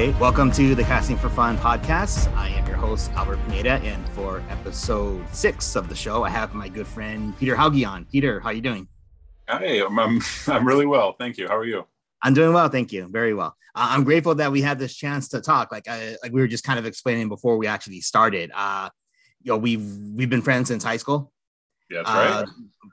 Okay, welcome to the Casting for Fun podcast. I am your host, Albert Pineda, and for episode six of the show, I have my good friend Peter Hauge on. Peter, how you doing? Hey, I'm, I'm, I'm really well. Thank you. How are you? I'm doing well, thank you. Very well. Uh, I'm grateful that we had this chance to talk. Like I, like we were just kind of explaining before we actually started. Uh, you know, we've we've been friends since high school. Yeah, that's right. Uh,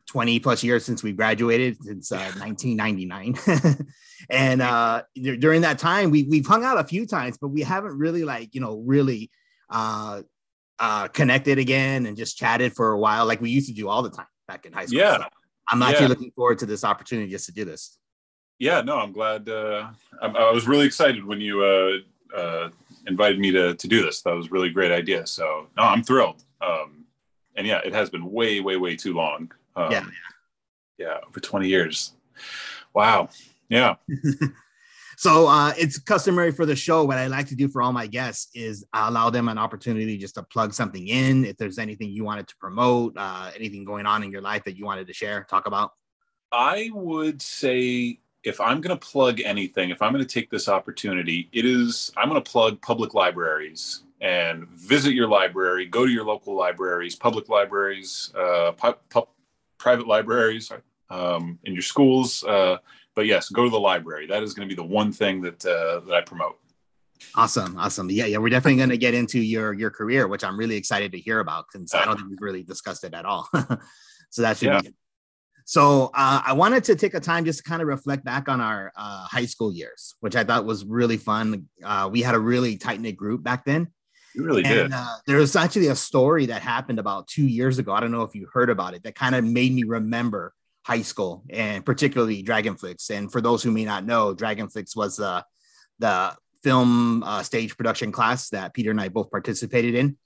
20 plus years since we graduated since uh, 1999 and uh, during that time we, we've hung out a few times but we haven't really like you know really uh, uh, connected again and just chatted for a while like we used to do all the time back in high school yeah so i'm actually yeah. looking forward to this opportunity just to do this yeah no i'm glad uh, I, I was really excited when you uh, uh, invited me to, to do this that was really great idea so no i'm thrilled um, and yeah it has been way way way too long um, yeah. Yeah. Over 20 years. Wow. Yeah. so uh, it's customary for the show. What I like to do for all my guests is allow them an opportunity just to plug something in. If there's anything you wanted to promote, uh, anything going on in your life that you wanted to share, talk about. I would say if I'm going to plug anything, if I'm going to take this opportunity, it is I'm going to plug public libraries and visit your library, go to your local libraries, public libraries, uh, pu- pu- private libraries um, in your schools. Uh, but yes, go to the library. That is going to be the one thing that uh, that I promote. Awesome, awesome. Yeah, yeah, we're definitely going to get into your your career, which I'm really excited to hear about because I don't think we've really discussed it at all. so that should yeah. be. Good. So uh, I wanted to take a time just to kind of reflect back on our uh, high school years, which I thought was really fun. Uh, we had a really tight knit group back then, you really and, did. Uh, there was actually a story that happened about two years ago. I don't know if you heard about it. That kind of made me remember high school and particularly Dragonflix. And for those who may not know, Dragonflix was the the film uh, stage production class that Peter and I both participated in.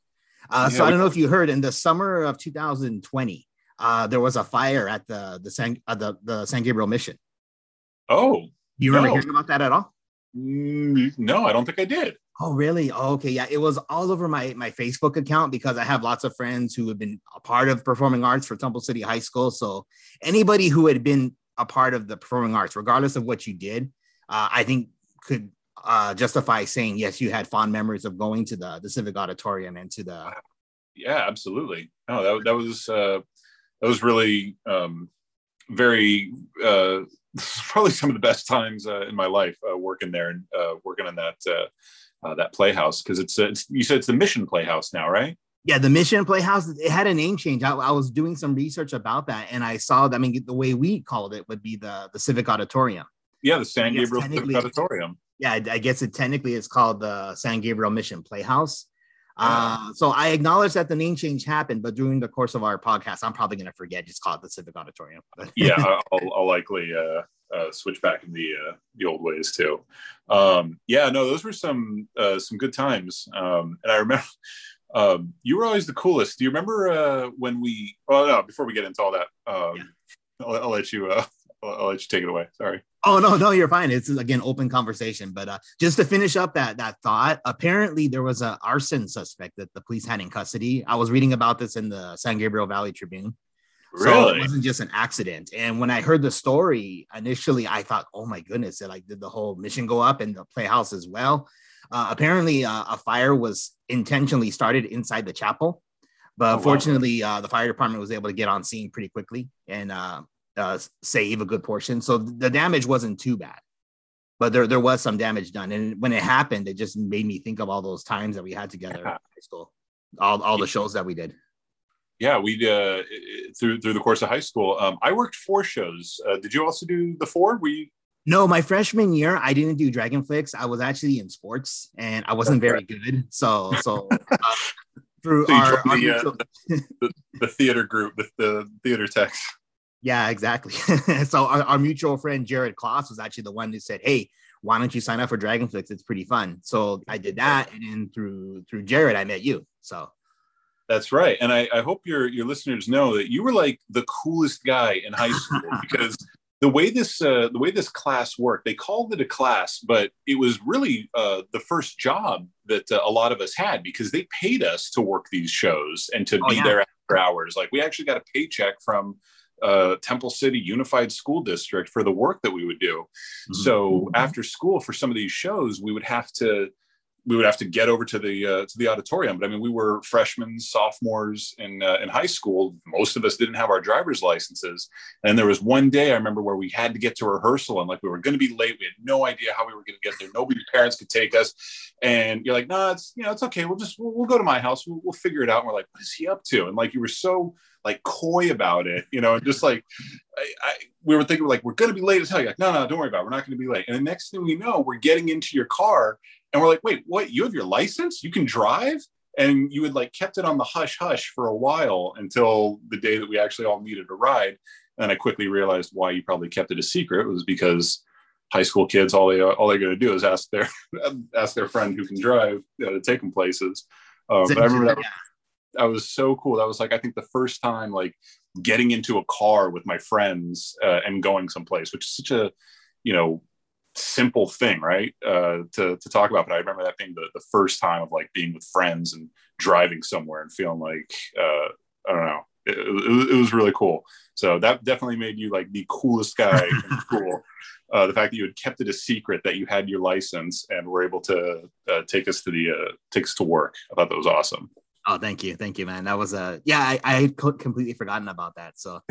Uh, yeah, so I don't know if you heard in the summer of 2020, uh, there was a fire at the the San uh, the the San Gabriel mission. Oh, you remember no. hearing about that at all? Mm, no, I don't think I did. Oh, really? Oh, okay. Yeah, it was all over my my Facebook account because I have lots of friends who have been a part of performing arts for Temple City High School. So anybody who had been a part of the performing arts, regardless of what you did, uh, I think could uh, justify saying yes, you had fond memories of going to the the Civic Auditorium and to the. Yeah, absolutely. No, that that was uh, that was really um, very uh, probably some of the best times uh, in my life uh, working there and working on that uh, uh, that playhouse because it's, it's you said it's the Mission Playhouse now, right? Yeah, the Mission Playhouse. It had a name change. I, I, was doing some research about that, and I saw. That, I mean, the way we called it would be the the Civic Auditorium. Yeah, the San Gabriel Civic Auditorium. Yeah, I guess it technically is called the San Gabriel Mission Playhouse. Uh, so I acknowledge that the name change happened, but during the course of our podcast, I'm probably going to forget. Just call it the Civic Auditorium. yeah, I'll, I'll likely uh, uh, switch back in the uh, the old ways too. Um, yeah, no, those were some uh, some good times. Um, and I remember um, you were always the coolest. Do you remember uh, when we? Well, no. Before we get into all that, um, yeah. I'll, I'll, let you. Uh, I'll, I'll, let you take it away. Sorry. Oh no, no, you're fine. It's again open conversation. But uh, just to finish up that that thought, apparently there was a arson suspect that the police had in custody. I was reading about this in the San Gabriel Valley Tribune. Really? So it wasn't just an accident. And when I heard the story initially, I thought, oh my goodness, like did the whole mission go up and the playhouse as well? Uh, apparently, uh, a fire was intentionally started inside the chapel, but oh, fortunately, wow. uh, the fire department was able to get on scene pretty quickly and uh, uh, save a good portion. So the damage wasn't too bad, but there there was some damage done. And when it happened, it just made me think of all those times that we had together yeah. in high school, all all the shows that we did yeah, we uh, through through the course of high school. Um, I worked four shows. Uh, did you also do the four? We no, my freshman year I didn't do Dragon Dragonflix. I was actually in sports and I wasn't very good. So so uh, through so our, our the, uh, the, the, theater group, the, the theater text. Yeah, exactly. so our, our, mutual friend Jared Kloss was actually the one who said, "Hey, why don't you sign up for Dragonflix? It's pretty fun." So I did that, and then through through Jared, I met you. So that's right. And I, I, hope your your listeners know that you were like the coolest guy in high school because the way this uh, the way this class worked, they called it a class, but it was really uh, the first job that uh, a lot of us had because they paid us to work these shows and to oh, be yeah. there after hours. Like we actually got a paycheck from uh, Temple City Unified School District for the work that we would do. Mm-hmm. So after school, for some of these shows, we would have to we would have to get over to the uh, to the auditorium. But I mean, we were freshmen, sophomores in uh, in high school. Most of us didn't have our driver's licenses, and there was one day I remember where we had to get to rehearsal, and like we were going to be late. We had no idea how we were going to get there. Nobody's parents could take us, and you're like, "No, nah, it's you know, it's okay. We'll just we'll, we'll go to my house. We'll, we'll figure it out." And we're like, "What is he up to?" And like you were so like coy about it, you know, and just like I, I, we were thinking like we're going to be late as hell. You're like, no, no, don't worry about it. We're not going to be late. And the next thing we know, we're getting into your car and we're like, wait, what? You have your license? You can drive? And you had like kept it on the hush hush for a while until the day that we actually all needed a ride. And I quickly realized why you probably kept it a secret was because high school kids all they all they're going to do is ask their ask their friend who can drive you know, to take them places. Um, but I remember that, that was so cool. That was like I think the first time like getting into a car with my friends uh, and going someplace, which is such a you know simple thing, right? Uh, to, to talk about. But I remember that being the, the first time of like being with friends and driving somewhere and feeling like, uh, I don't know, it, it, it, was really cool. So that definitely made you like the coolest guy in school. Uh, the fact that you had kept it a secret that you had your license and were able to uh, take us to the uh, take us to work. I thought that was awesome. Oh, thank you, thank you, man. That was a yeah. I, I had completely forgotten about that. So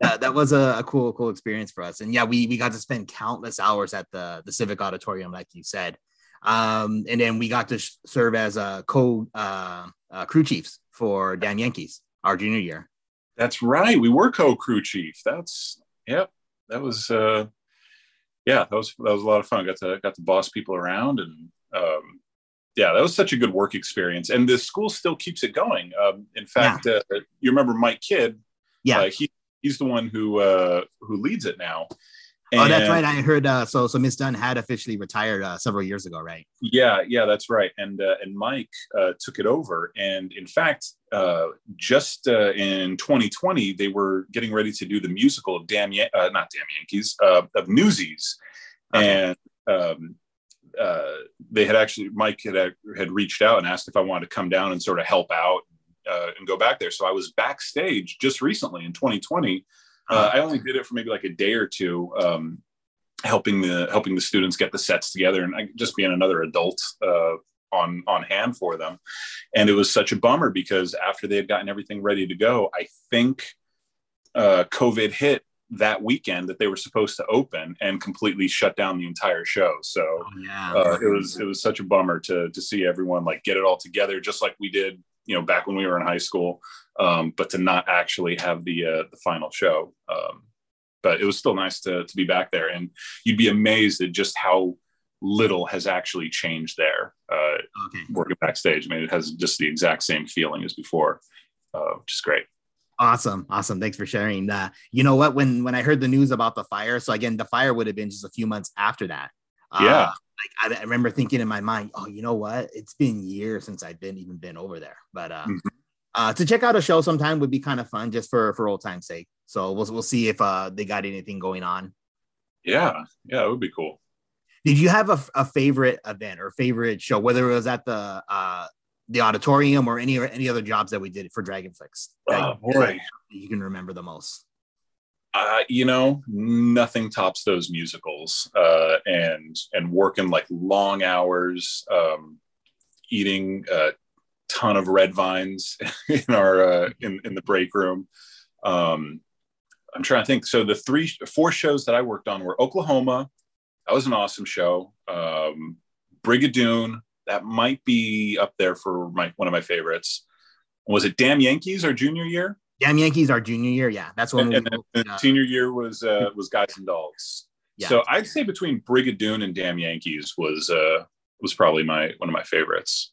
that, that was a, a, cool, cool experience for us. And yeah, we we got to spend countless hours at the the Civic Auditorium, like you said. Um, and then we got to sh- serve as a co uh, uh, crew chiefs for Damn Yankees our junior year. That's right. We were co crew chief. That's yep. That was uh, yeah. That was that was a lot of fun. Got to got to boss people around and um, yeah, that was such a good work experience, and the school still keeps it going. Um, in fact, yeah. uh, you remember Mike Kidd? Yeah, uh, he he's the one who uh, who leads it now. And, oh, that's right. I heard. Uh, so so Miss Dunn had officially retired uh, several years ago, right? Yeah, yeah, that's right. And uh, and Mike uh, took it over. And in fact, uh, just uh, in 2020, they were getting ready to do the musical of Damn, Yan- uh, not Damn Yankees, uh, of Newsies, okay. and um, uh, they had actually Mike had had reached out and asked if I wanted to come down and sort of help out uh, and go back there. So I was backstage just recently in 2020. Uh, I only did it for maybe like a day or two, um, helping the helping the students get the sets together and I, just being another adult uh, on on hand for them. And it was such a bummer because after they had gotten everything ready to go, I think uh, COVID hit that weekend that they were supposed to open and completely shut down the entire show. So oh, yeah. uh, it was it was such a bummer to to see everyone like get it all together just like we did, you know, back when we were in high school, um, but to not actually have the uh, the final show. Um, but it was still nice to to be back there, and you'd be amazed at just how little has actually changed there. Uh, okay. Working backstage, I mean, it has just the exact same feeling as before, uh, which is great. Awesome, awesome. Thanks for sharing. Uh, you know what? When when I heard the news about the fire, so again, the fire would have been just a few months after that. Uh, yeah. Like I, I, remember thinking in my mind, oh, you know what? It's been years since I've been even been over there. But uh, mm-hmm. uh, to check out a show sometime would be kind of fun, just for for old time's sake. So we'll we'll see if uh they got anything going on. Yeah, yeah, it would be cool. Did you have a, a favorite event or favorite show, whether it was at the uh the auditorium or any any other jobs that we did for Dragonflix? Oh boy, you can remember the most. Uh, you know, nothing tops those musicals, uh, and and working like long hours, um, eating a ton of red vines in our uh, in in the break room. Um, I'm trying to think. So the three, four shows that I worked on were Oklahoma. That was an awesome show. Um, Brigadoon, that might be up there for my one of my favorites. Was it Damn Yankees our junior year? Damn Yankees our junior year, yeah. That's when and, we, and uh, senior year was uh, was Guys and Dolls. Yeah. So I'd say between Brigadoon and Damn Yankees was uh, was probably my one of my favorites.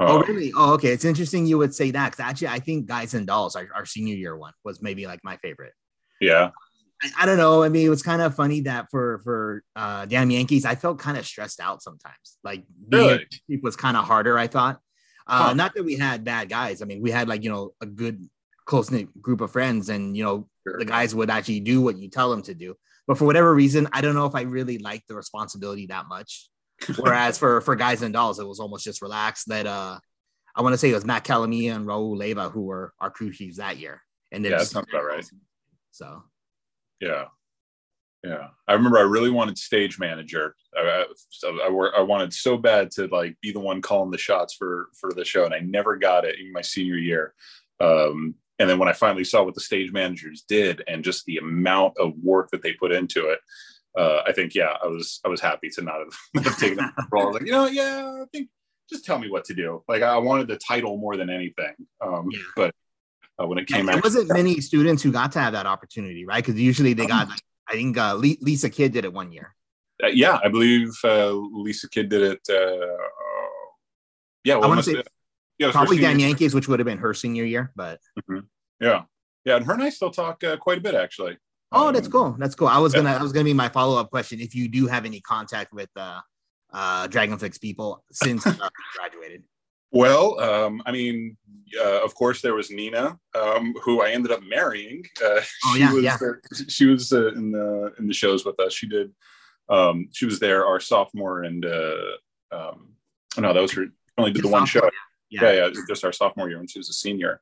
oh um, really? Oh okay. It's interesting you would say that because actually I think Guys and Dolls our, our senior year one was maybe like my favorite. Yeah. I, I, don't know. I mean, it was kind of funny that for for uh, damn Yankees, I felt kind of stressed out sometimes. Like really? it was kind of harder. I thought. Uh, huh. Not that we had bad guys. I mean, we had like you know a good close knit group of friends, and you know sure. the guys would actually do what you tell them to do. But for whatever reason, I don't know if I really liked the responsibility that much. Whereas for for guys and dolls, it was almost just relaxed. That uh, I want to say it was Matt Calamia and Raul Leva who were our crew chiefs that year. And then yeah, sounds about right So, yeah, yeah. I remember I really wanted stage manager. I, I, I, I wanted so bad to like be the one calling the shots for for the show, and I never got it in my senior year. Um, and then when I finally saw what the stage managers did and just the amount of work that they put into it, uh, I think yeah, I was I was happy to not have, have taken that role. I was like, you know, yeah, I think just tell me what to do. Like I wanted the title more than anything. Um, yeah. But uh, when it came out, there wasn't many students who got to have that opportunity, right? Because usually they got, like, I think uh, Lisa Kidd did it one year. Uh, yeah, I believe uh, Lisa Kidd did it. Uh, yeah, well, I want to say yeah, probably Damn Yankees, which would have been her senior year, but mm-hmm. yeah, yeah, and her and I still talk uh, quite a bit actually. Oh, that's um, cool. That's cool. I was gonna, I was gonna be my follow up question. If you do have any contact with uh, uh, Dragonflix people since uh, graduated? Well, um, I mean, uh, of course, there was Nina, um, who I ended up marrying. Uh, oh yeah, was, yeah. she was uh, in the in the shows with us. She did. Um, she was there our sophomore and uh, um, oh, no, that was her. Only did the one show. Yeah. yeah, yeah, just our sophomore year when she was a senior.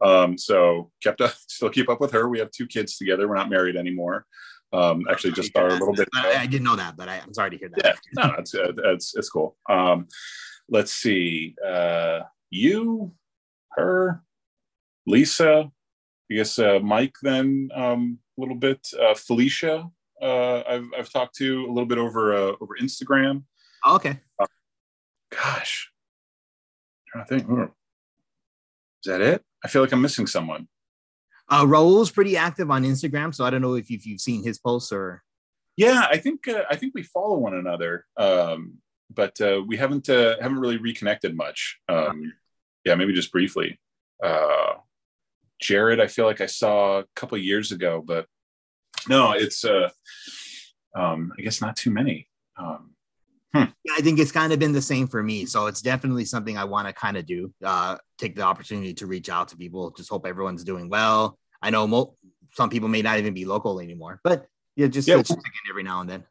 Um, so kept up, still keep up with her. We have two kids together. We're not married anymore. Um, actually, just a little bit. I, I, didn't know that, but I, am sorry to hear that. Yeah, no, it's it's it's cool. Um, let's see. Uh, you, her, Lisa. I guess uh, Mike. Then um, a little bit. Uh, Felicia. Uh, I've I've talked to a little bit over uh, over Instagram. Oh, okay. Gosh, I'm trying to think. Is that it? I feel like I'm missing someone. Uh, Raul's pretty active on Instagram, so I don't know if, if you've seen his posts or. Yeah, I think uh, I think we follow one another, um, but uh, we haven't uh, haven't really reconnected much. Um, yeah, maybe just briefly. Uh, Jared, I feel like I saw a couple years ago, but no, it's uh, um, I guess not too many. Um, Hmm. I think it's kind of been the same for me. So it's definitely something I want to kind of do. Uh, take the opportunity to reach out to people. Just hope everyone's doing well. I know mo- some people may not even be local anymore, but yeah, just, yeah. every now and then.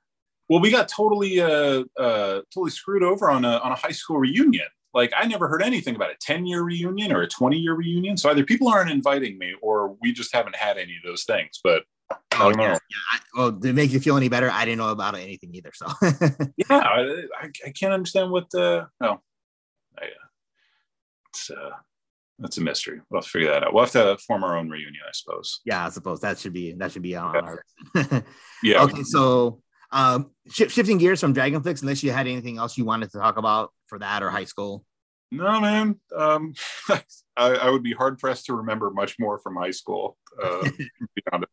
Well, we got totally uh, uh, totally screwed over on a on a high school reunion. Like I never heard anything about a 10 year reunion or a 20 year reunion. So either people aren't inviting me or we just haven't had any of those things. But Oh, yeah, yeah. I, well, to make you feel any better, I didn't know about anything either. So yeah, I, I, can't understand what the no, I, it's uh, that's a mystery. We'll have to figure that out. We'll have to form our own reunion, I suppose. Yeah, I suppose that should be that should be on yeah. our. yeah. Okay, so um, sh- shifting gears from Dragonflix, unless you had anything else you wanted to talk about for that or high school. No, man. Um, I, I, would be hard pressed to remember much more from high school. Uh, be God,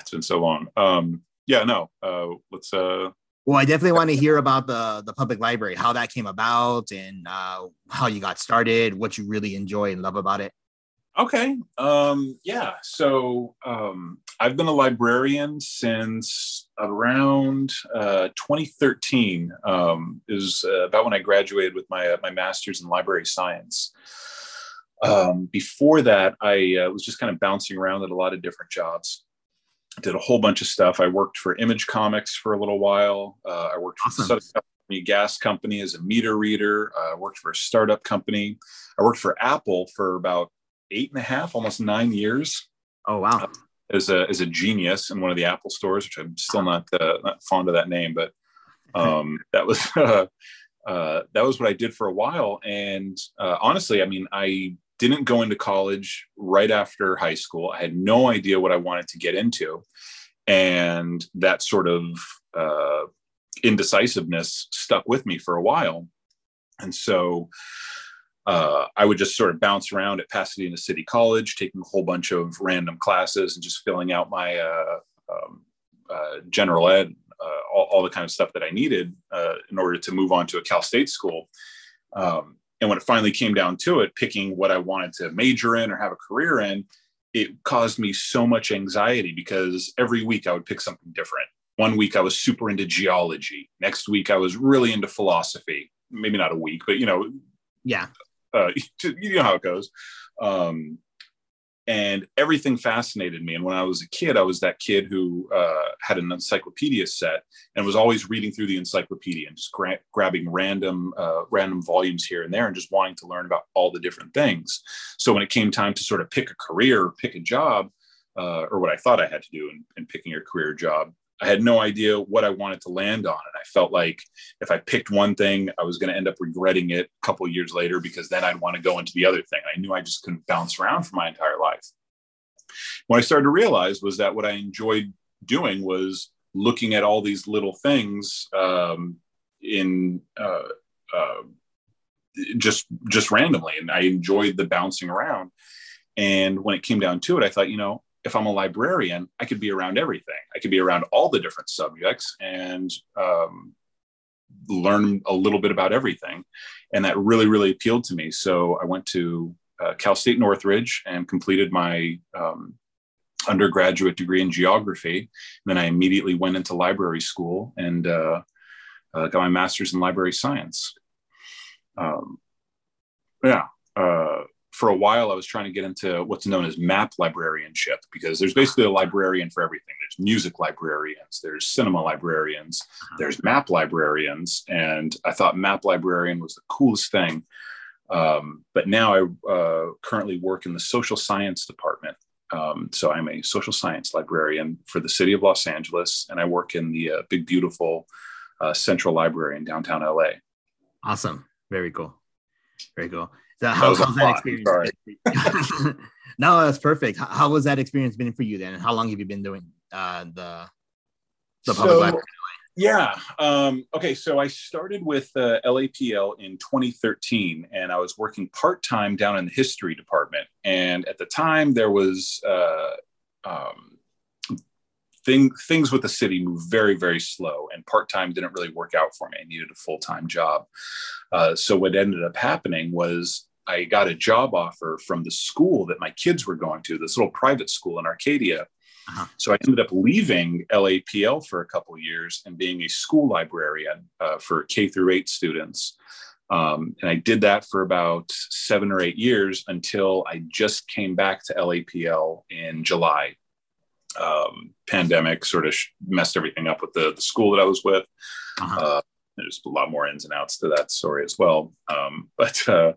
it's been so long. Um, yeah, no. Uh, let's. Uh, well, I definitely want to hear about the the public library, how that came about, and uh, how you got started, what you really enjoy and love about it. Okay. Um, yeah. So um, I've been a librarian since around uh, 2013. Um, is uh, about when I graduated with my uh, my master's in library science. Um, before that, I uh, was just kind of bouncing around at a lot of different jobs. Did a whole bunch of stuff. I worked for Image Comics for a little while. Uh, I worked awesome. for the Company, gas company as a meter reader. I worked for a startup company. I worked for Apple for about eight and a half, almost nine years. Oh wow! Uh, as a as a genius in one of the Apple stores, which I'm still not uh, not fond of that name, but um, that was uh, uh, that was what I did for a while. And uh, honestly, I mean, I didn't go into college right after high school. I had no idea what I wanted to get into, and that sort of uh, indecisiveness stuck with me for a while. And so uh, I would just sort of bounce around at Pasadena City College, taking a whole bunch of random classes and just filling out my uh, um, uh, general ed, uh, all, all, the kind of stuff that I needed uh, in order to move on to a Cal State school. Um, and when it finally came down to it, picking what I wanted to major in or have a career in, it caused me so much anxiety because every week I would pick something different. One week I was super into geology. Next week I was really into philosophy. Maybe not a week, but you know, yeah, uh, you know how it goes. Um, and everything fascinated me. And when I was a kid, I was that kid who uh, had an encyclopedia set and was always reading through the encyclopedia and just gra- grabbing random uh, random volumes here and there and just wanting to learn about all the different things. So when it came time to sort of pick a career, pick a job, uh, or what I thought I had to do in, in picking a career job. I had no idea what I wanted to land on. And I felt like if I picked one thing, I was going to end up regretting it a couple years later because then I'd want to go into the other thing. I knew I just couldn't bounce around for my entire life. What I started to realize was that what I enjoyed doing was looking at all these little things um, in uh, uh, just just randomly, and I enjoyed the bouncing around. And when it came down to it, I thought, you know, if I'm a librarian, I could be around everything. I could be around all the different subjects and um, learn a little bit about everything. And that really, really appealed to me. So I went to uh, Cal State Northridge and completed my um, undergraduate degree in geography. And then I immediately went into library school and uh, uh, got my master's in library science. Um, yeah. For a while, I was trying to get into what's known as map librarianship because there's basically a librarian for everything. There's music librarians, there's cinema librarians, uh-huh. there's map librarians. And I thought map librarian was the coolest thing. Um, but now I uh, currently work in the social science department. Um, so I'm a social science librarian for the city of Los Angeles, and I work in the uh, big, beautiful uh, Central Library in downtown LA. Awesome. Very cool. Very cool. So how, how's that experience? no, that's perfect. How, how, was that experience been for you then? And how long have you been doing uh, the the public so, library? Yeah. Um, okay. So I started with uh, LAPL in 2013, and I was working part time down in the history department. And at the time, there was uh, um, thing, things with the city moved very, very slow, and part time didn't really work out for me. I needed a full time job. Uh, so what ended up happening was I got a job offer from the school that my kids were going to, this little private school in Arcadia. Uh-huh. So I ended up leaving LAPL for a couple years and being a school librarian uh, for K through eight students. Um, and I did that for about seven or eight years until I just came back to LAPL in July. Um, pandemic sort of messed everything up with the, the school that I was with. Uh-huh. Uh, there's a lot more ins and outs to that story as well. Um, but uh,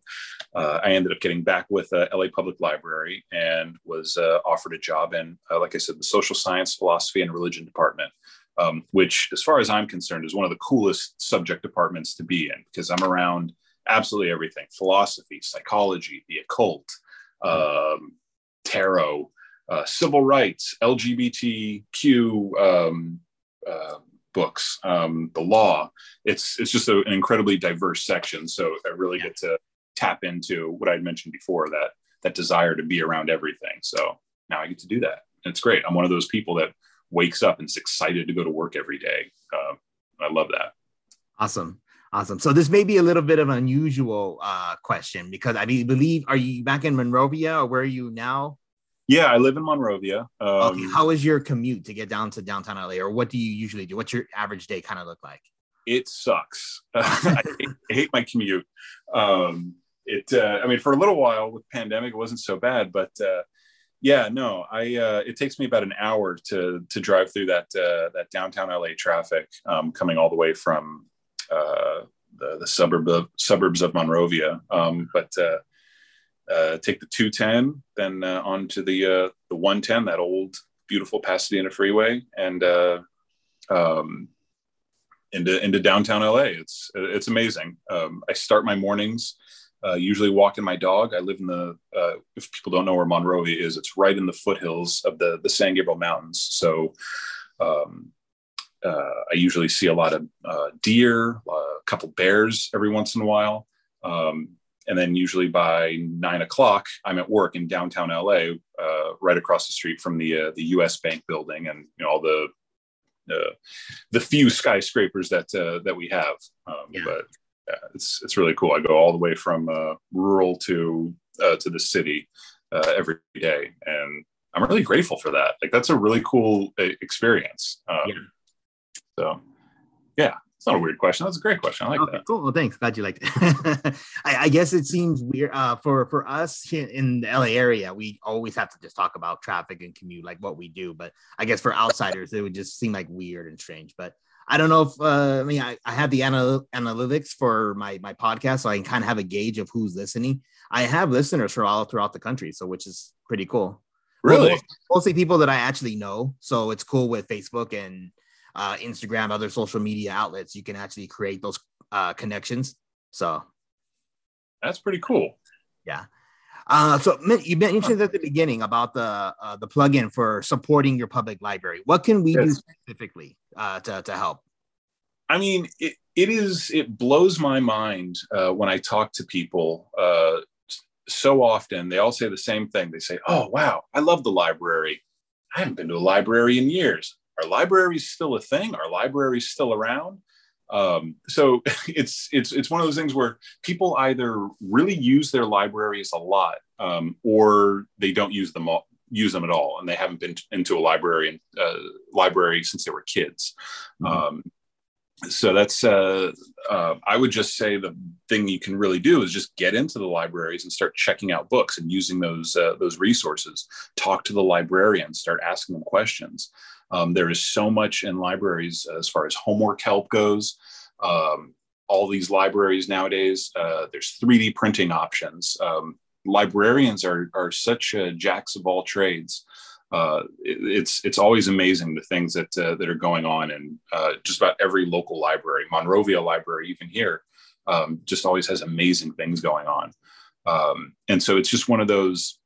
uh, I ended up getting back with uh, LA Public Library and was uh, offered a job in, uh, like I said, the social science, philosophy, and religion department, um, which, as far as I'm concerned, is one of the coolest subject departments to be in because I'm around absolutely everything philosophy, psychology, the occult, um, tarot. Uh, civil rights, LGBTQ, um, uh, books, um, the law. It's it's just a, an incredibly diverse section. So I really get to tap into what I'd mentioned before that that desire to be around everything. So now I get to do that. And it's great. I'm one of those people that wakes up and is excited to go to work every day. Uh, I love that. Awesome. Awesome. So this may be a little bit of an unusual uh, question because I believe, are you back in Monrovia or where are you now? Yeah, I live in Monrovia. Um, okay. How is your commute to get down to downtown LA, or what do you usually do? What's your average day kind of look like? It sucks. I, hate, I, hate, my commute. Um, it. Uh, I mean, for a little while with pandemic, it wasn't so bad, but uh, yeah, no. I. Uh, it takes me about an hour to to drive through that uh, that downtown LA traffic, um, coming all the way from uh, the the suburb of suburbs of Monrovia. Um, but uh, take the 210, then uh, onto the uh, the 110, that old beautiful Pasadena freeway, and uh, um, into into downtown LA. It's it's amazing. Um, I start my mornings uh, usually walking my dog. I live in the uh, if people don't know where Monrovia is, it's right in the foothills of the the San Gabriel Mountains. So. Um, I usually see a lot of deer, a couple bears every once in a while. Um, and then usually by nine o'clock, I'm at work in downtown LA, uh, right across the street from the uh, the U.S. Bank building, and you know all the uh, the few skyscrapers that uh, that we have. Um, yeah. But yeah, it's it's really cool. I go all the way from uh, rural to uh, to the city every day, and I'm really grateful for that. Like that's a really cool experience. Um, yeah. So yeah, it's not a weird question. That's a great question. I like okay, that. Cool. Well, thanks. Glad you liked it. I, I, guess it seems weird uh, for for us in the LA area. We always have to just talk about traffic and commute, like what we do. But I guess for outsiders, it would just seem like weird and strange. But I don't know if uh, I mean I, I have the anal- analytics for my my podcast, so I can kind of have a gauge of who's listening. I have listeners from all throughout the country, so which is pretty cool. Really? Well, mostly people that I actually know. So it's cool with Facebook and uh, Instagram, other social media outlets. You can actually create those uh, connections. So that's pretty cool. Yeah. Uh, so you mentioned at the beginning about the uh, the plugin for supporting your public library. What can we yes. do specifically uh, to to help? I mean, it, it is it blows my mind uh, when I talk to people. Uh, so often, they all say the same thing. They say, "Oh, wow, I love the library. I haven't been to a library in years. Are libraries still a thing? Are libraries still around?" Um, so it's it's it's one of those things where people either really use their libraries a lot, um, or they don't use them all, use them at all, and they haven't been into a library uh, library since they were kids. Mm-hmm. Um, so that's uh, uh, I would just say the thing you can really do is just get into the libraries and start checking out books and using those uh, those resources. Talk to the librarians, start asking them questions. Um, there is so much in libraries as far as homework help goes. Um, all these libraries nowadays, uh, there's 3D printing options. Um, librarians are, are such uh, jacks of all trades. Uh, it, it's it's always amazing the things that uh, that are going on in uh, just about every local library. Monrovia Library, even here, um, just always has amazing things going on. Um, and so it's just one of those.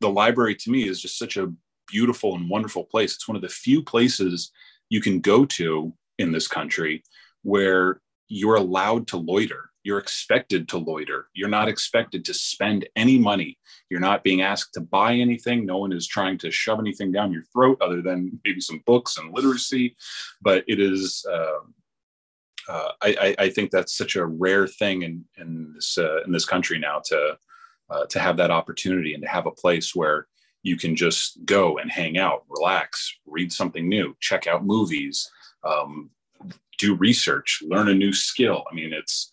The library to me is just such a beautiful and wonderful place. It's one of the few places you can go to in this country where you're allowed to loiter. You're expected to loiter. You're not expected to spend any money. You're not being asked to buy anything. No one is trying to shove anything down your throat other than maybe some books and literacy. But it is, uh, uh, I, I, think that's such a rare thing in, in, this, uh, in this country now to, uh, to have that opportunity and to have a place where you can just go and hang out, relax, read something new, check out movies, um, do research, learn a new skill. I mean, it's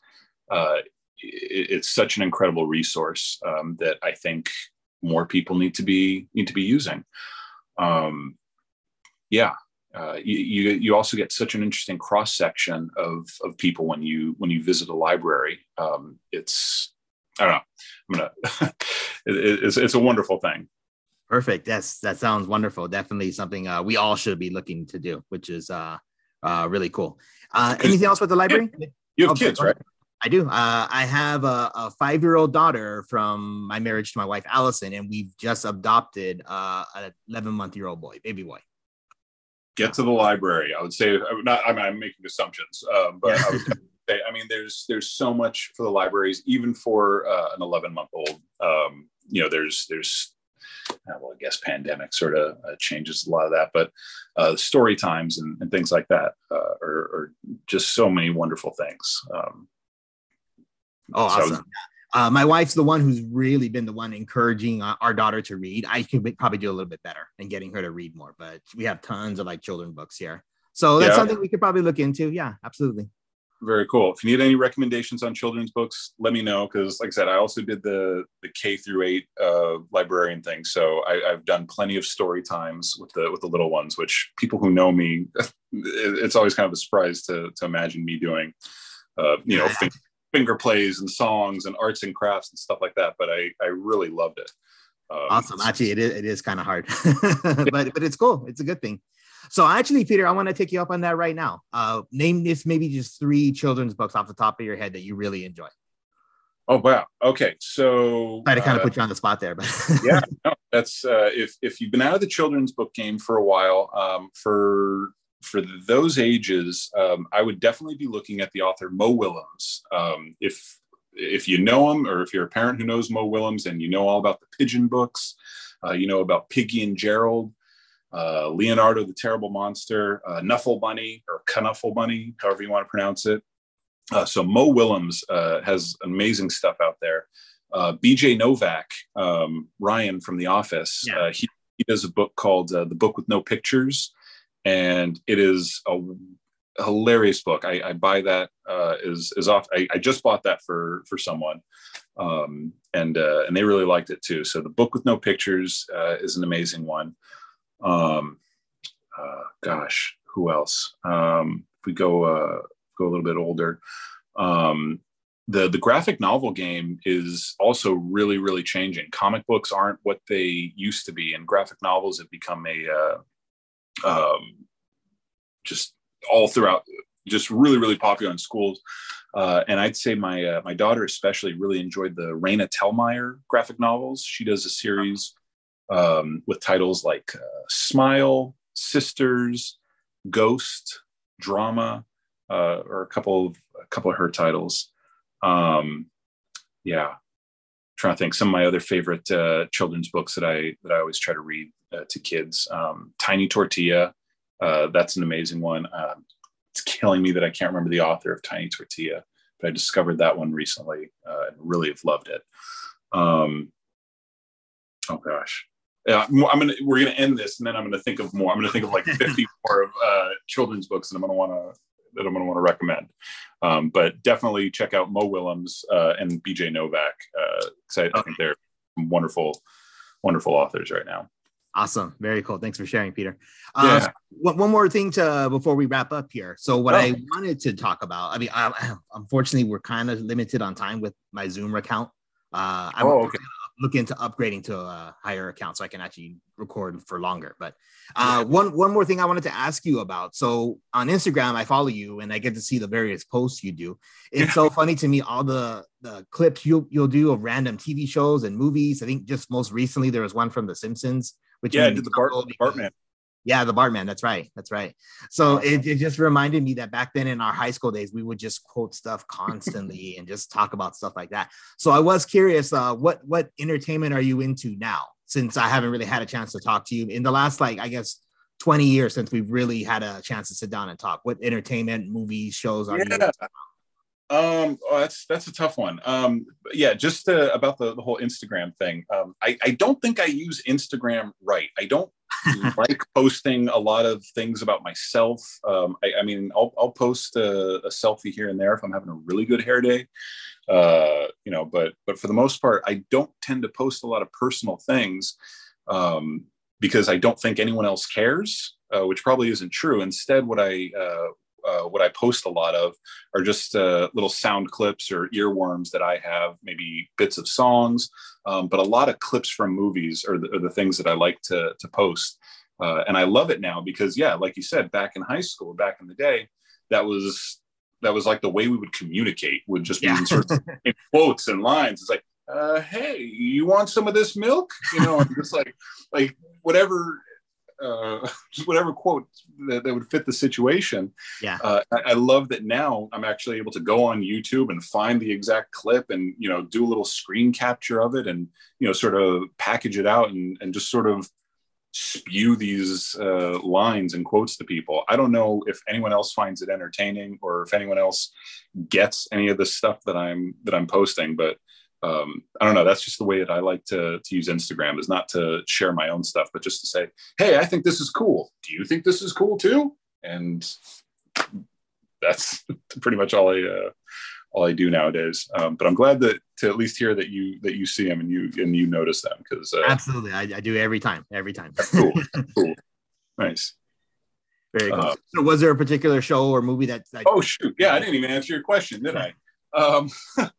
uh, it, it's such an incredible resource um, that I think more people need to be need to be using. Um, yeah, uh, you, you also get such an interesting cross section of of people when you when you visit a library. Um, it's I don't know. I'm gonna. it, it's it's a wonderful thing. Perfect. That's that sounds wonderful. Definitely something uh, we all should be looking to do, which is uh, uh, really cool. Uh, anything else with the library? You have kids, right? I do. Uh, I have a, a five year old daughter from my marriage to my wife, Allison, and we've just adopted uh, an 11 month year old boy, baby boy. Get to the library. I would say, I'm not, I mean, I'm making assumptions, um, but I would say, I mean, there's, there's so much for the libraries, even for uh, an 11 month old. Um, you know, there's, there's uh, well, I guess pandemic sort of uh, changes a lot of that, but uh, story times and, and, things like that uh, are, are, just so many wonderful things. Um, oh, awesome. So uh, my wife's the one who's really been the one encouraging uh, our daughter to read. I could probably do a little bit better in getting her to read more, but we have tons of like children books here. So that's yeah. something we could probably look into. Yeah, absolutely very cool. If you need any recommendations on children's books, let me know because, like I said, I also did the the K through eight uh, librarian thing. So I, have done plenty of story times with the with the little ones, which people who know me, it's always kind of a surprise to to imagine me doing, uh, you know, finger, finger plays and songs and arts and crafts and stuff like that. But I I really loved it. Um, awesome. Actually, it is, it is kind of hard, but but it's cool. It's a good thing. So actually, Peter, I want to take you up on that right now. Uh, name this maybe just three children's books off the top of your head that you really enjoy. Oh wow. Okay. So I try to kind of uh, put you on the spot there, but yeah, no, that's uh, if if you've been out of the children's book game for a while, um, for for those ages, um, I would definitely be looking at the author Mo Willems. Um, if if you know him, or if you're a parent who knows Mo Willems and you know all about the pigeon books, uh, you know about Piggie and Gerald uh, Leonardo the Terrible Monster, uh, Knuffle Bunny or Knuffle Bunny, however you want to pronounce it. Uh, so Mo Willems uh, has amazing stuff out there. Uh, BJ Novak, um, Ryan from The Office, yeah. Uh, he, he, does a book called The Book with No Pictures, and it is a, a hilarious book. I, I buy that is is off. I, I, just bought that for for someone, um, and and they really liked it too. So The Book with No Pictures is an amazing one. Um, uh, gosh, who else? Um, if we go uh, go a little bit older, um, the the graphic novel game is also really really changing. Comic books aren't what they used to be, and graphic novels have become a uh, um, just all throughout, just really really popular in schools. Uh, and I'd say my uh, my daughter especially really enjoyed the Raina Telgemeier graphic novels. She does a series um, with titles like uh, Smile, Sisters, Ghost, Drama, uh, or a couple of a couple of her titles. Um, yeah, I'm trying to think some of my other favorite uh, children's books that I that I always try to read uh, to kids. Um, Tiny Tortilla, uh, that's an amazing one. Um, it's killing me that I can't remember the author of Tiny Tortilla, but I discovered that one recently uh, and really have loved it. Um, oh gosh, yeah, I'm gonna we're gonna end this, and then I'm gonna think of more. I'm gonna think of like 50 more of uh, children's books, that I'm gonna want to that I'm gonna want to recommend. Um, but definitely check out Mo Willems uh, and BJ Novak. Uh, I, I think they're wonderful, wonderful authors right now. Awesome, very cool. Thanks for sharing, Peter. Uh, yeah. one, one more thing to before we wrap up here. So, what oh. I wanted to talk about, I mean, I, unfortunately, we're kind of limited on time with my Zoom account. Uh, I'm oh, okay. Looking into upgrading to a higher account so I can actually record for longer. But uh, one one more thing I wanted to ask you about. So on Instagram, I follow you and I get to see the various posts you do. It's yeah. so funny to me all the the clips you you'll do of random TV shows and movies. I think just most recently there was one from The Simpsons, which yeah, did the Bart, Bartman. Yeah, the Bartman. That's right. That's right. So it, it just reminded me that back then in our high school days, we would just quote stuff constantly and just talk about stuff like that. So I was curious, uh, what what entertainment are you into now? Since I haven't really had a chance to talk to you in the last, like I guess, twenty years since we've really had a chance to sit down and talk. What entertainment, movies, shows are yeah. you? Um, oh, that's that's a tough one. Um, yeah, just uh, about the, the whole Instagram thing. Um, I, I don't think I use Instagram right. I don't like posting a lot of things about myself. Um, I, I mean, I'll, I'll post a, a, selfie here and there if I'm having a really good hair day. Uh, you know, but but for the most part, I don't tend to post a lot of personal things um, because I don't think anyone else cares, uh, which probably isn't true. Instead, what I uh, uh, what I post a lot of are just uh, little sound clips or earworms that I have, maybe bits of songs, um, but a lot of clips from movies are the, are the things that I like to, to post. Uh, and I love it now because, yeah, like you said, back in high school, back in the day, that was that was like the way we would communicate would just be yeah. sort of in quotes and lines. It's like, uh, hey, you want some of this milk? You know, just like like whatever uh, just whatever quote that, that, would fit the situation. Yeah, uh, I, I, love that now I'm actually able to go on YouTube and find the exact clip and you know do a little screen capture of it and you know sort of package it out and and just sort of spew these uh, lines and quotes to people. I don't know if anyone else finds it entertaining or if anyone else gets any of the stuff that I'm that I'm posting, but um, I don't know. That's just the way that I like to, to use Instagram is not to share my own stuff, but just to say, Hey, I think this is cool. Do you think this is cool too? And that's pretty much all I, uh, all I do nowadays. Um, but I'm glad that to at least hear that you, that you see them and you, and you notice them. Cause uh, absolutely. I, I, do every time, every time. cool. cool. Nice. Very cool. Uh, so was there a particular show or movie that, that Oh shoot. Yeah. I didn't even answer your question, did I? Um,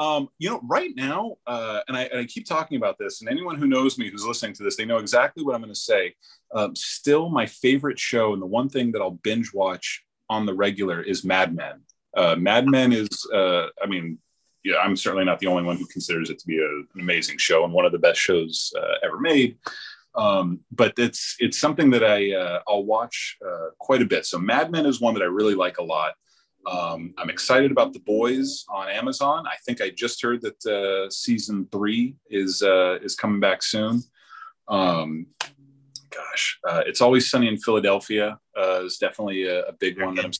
Um, you know, right now, uh, and, I, and, I, keep talking about this, and anyone who knows me who's listening to this, they know exactly what I'm going to say. Um, still, my favorite show, and the one thing that I'll binge watch on the regular is Mad Men. Uh, Mad Men is, uh, I mean, yeah, I'm certainly not the only one who considers it to be a, an amazing show and one of the best shows uh, ever made. Um, but it's it's something that I uh, I'll watch uh, quite a bit. So Mad Men is one that I really like a lot. Um, I'm excited about The Boys on Amazon. I think I just heard that uh, season three is uh, is coming back soon. Um, gosh, uh, it's always sunny in Philadelphia uh, is definitely a, a big one that I'm.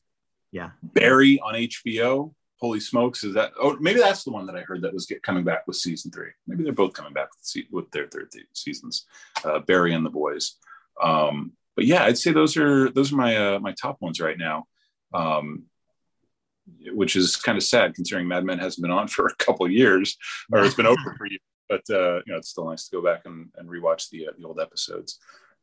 Yeah, Barry on HBO. Holy smokes, is that? Oh, maybe that's the one that I heard that was get, coming back with season three. Maybe they're both coming back with, with their third seasons. Uh, Barry and the Boys. Um, but yeah, I'd say those are those are my uh, my top ones right now. Um, which is kind of sad considering Mad Men hasn't been on for a couple years, or it's been over for you. But uh, you know, it's still nice to go back and, and rewatch the uh, the old episodes.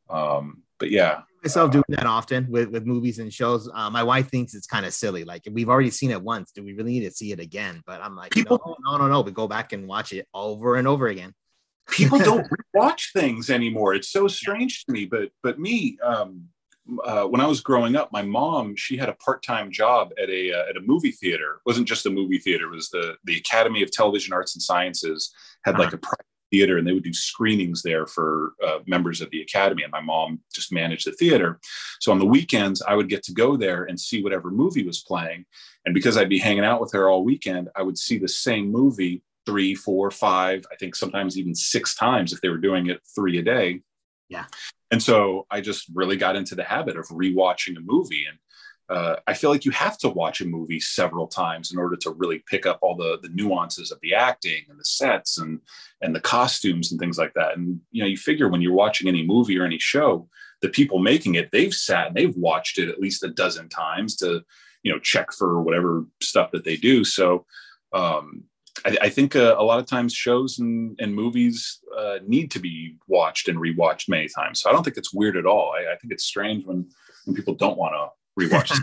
Um, but yeah, myself doing that often with, with movies and shows. Uh, my wife thinks it's kind of silly. Like we've already seen it once. Do we really need to see it again? But I'm like, people, no, no, no, no. We go back and watch it over and over again. People don't watch things anymore. It's so strange to me. But but me, um, uh, when I was growing up, my mom she had a part time job at a uh, at a movie theater. It wasn't just a movie theater. It was the the Academy of Television Arts and Sciences had uh-huh. like a private theater and they would do screenings there for uh, members of the academy and my mom just managed the theater so on the weekends i would get to go there and see whatever movie was playing and because i'd be hanging out with her all weekend i would see the same movie three four five i think sometimes even six times if they were doing it three a day yeah and so i just really got into the habit of rewatching a movie and uh, I feel like you have to watch a movie several times in order to really pick up all the the nuances of the acting and the sets and and the costumes and things like that. And you know, you figure when you're watching any movie or any show, the people making it, they've sat and they've watched it at least a dozen times to you know check for whatever stuff that they do. So um, I, I, think uh, a lot of times shows and, and movies uh, need to be watched and rewatched many times. So I don't think it's weird at all. I, I think it's strange when when people don't want to rewatch.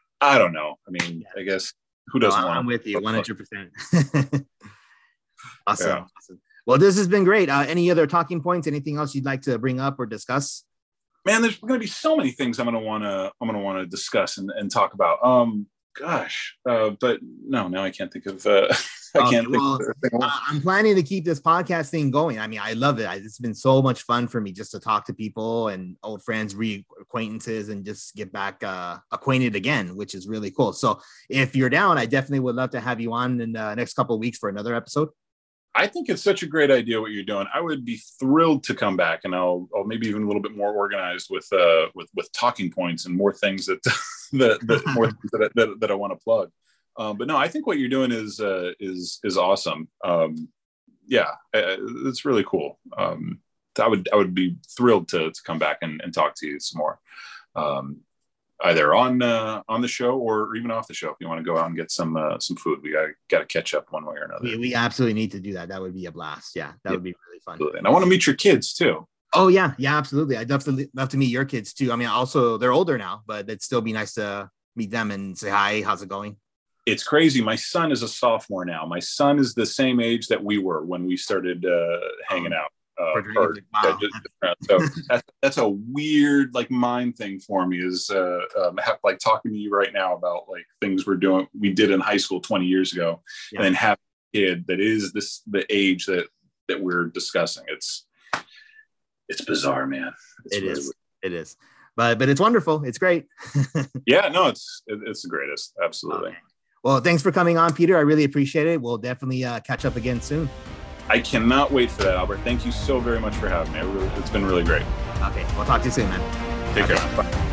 I don't know. I mean, yeah. I guess who doesn't no, want? I'm with you, one hundred percent. Awesome. Well, this has been great. Uh, any other talking points? Anything else you'd like to bring up or discuss? Man, there's going to be so many things I'm going to want to I'm going to want to discuss and, and talk about. Um, gosh, uh, but no, now I can't think of. Uh, I can't well, I'm planning to keep this podcast thing going. I mean, I love it. It's been so much fun for me just to talk to people and old friends, reacquaintances, and just get back uh, acquainted again, which is really cool. So, if you're down, I definitely would love to have you on in the next couple of weeks for another episode. I think it's such a great idea what you're doing. I would be thrilled to come back, and I'll, I'll maybe even a little bit more organized with uh, with with talking points and more things that that, that more things that, that, that I want to plug. Um, but no, I think what you're doing is uh, is is awesome. Um, yeah, it's really cool. Um, I would I would be thrilled to to come back and, and talk to you some more. Um, either on uh, on the show or even off the show. If you want to go out and get some uh, some food, we got got to catch up one way or another. We, we, absolutely need to do that. That would be a blast. Yeah, that yeah. would be really fun. Absolutely. And I want to meet your kids too. Oh yeah, yeah, absolutely. I'd love to love to meet your kids too. I mean, also they're older now, but it'd still be nice to meet them and say hi. How's it going? It's crazy. My son is a sophomore now. My son is the same age that we were when we started uh, hanging out uh, wow. so that's, that's a weird like mind thing for me is uh, um, have, like talking to you right now about like things we're doing we did in high school 20 years ago yeah. and then have a kid that is this the age that that we're discussing. It's it's bizarre man. It's it really is. it is. But but it's wonderful. It's great. Yeah no it's it, it's the greatest. Absolutely. Okay. well thanks for coming on peter. I really appreciate it. We'll definitely uh, catch up again soon I cannot wait for that, Albert. Thank you so very much for having me. It's been really great. Okay, we'll talk to you soon, man. Take okay. care. Bye.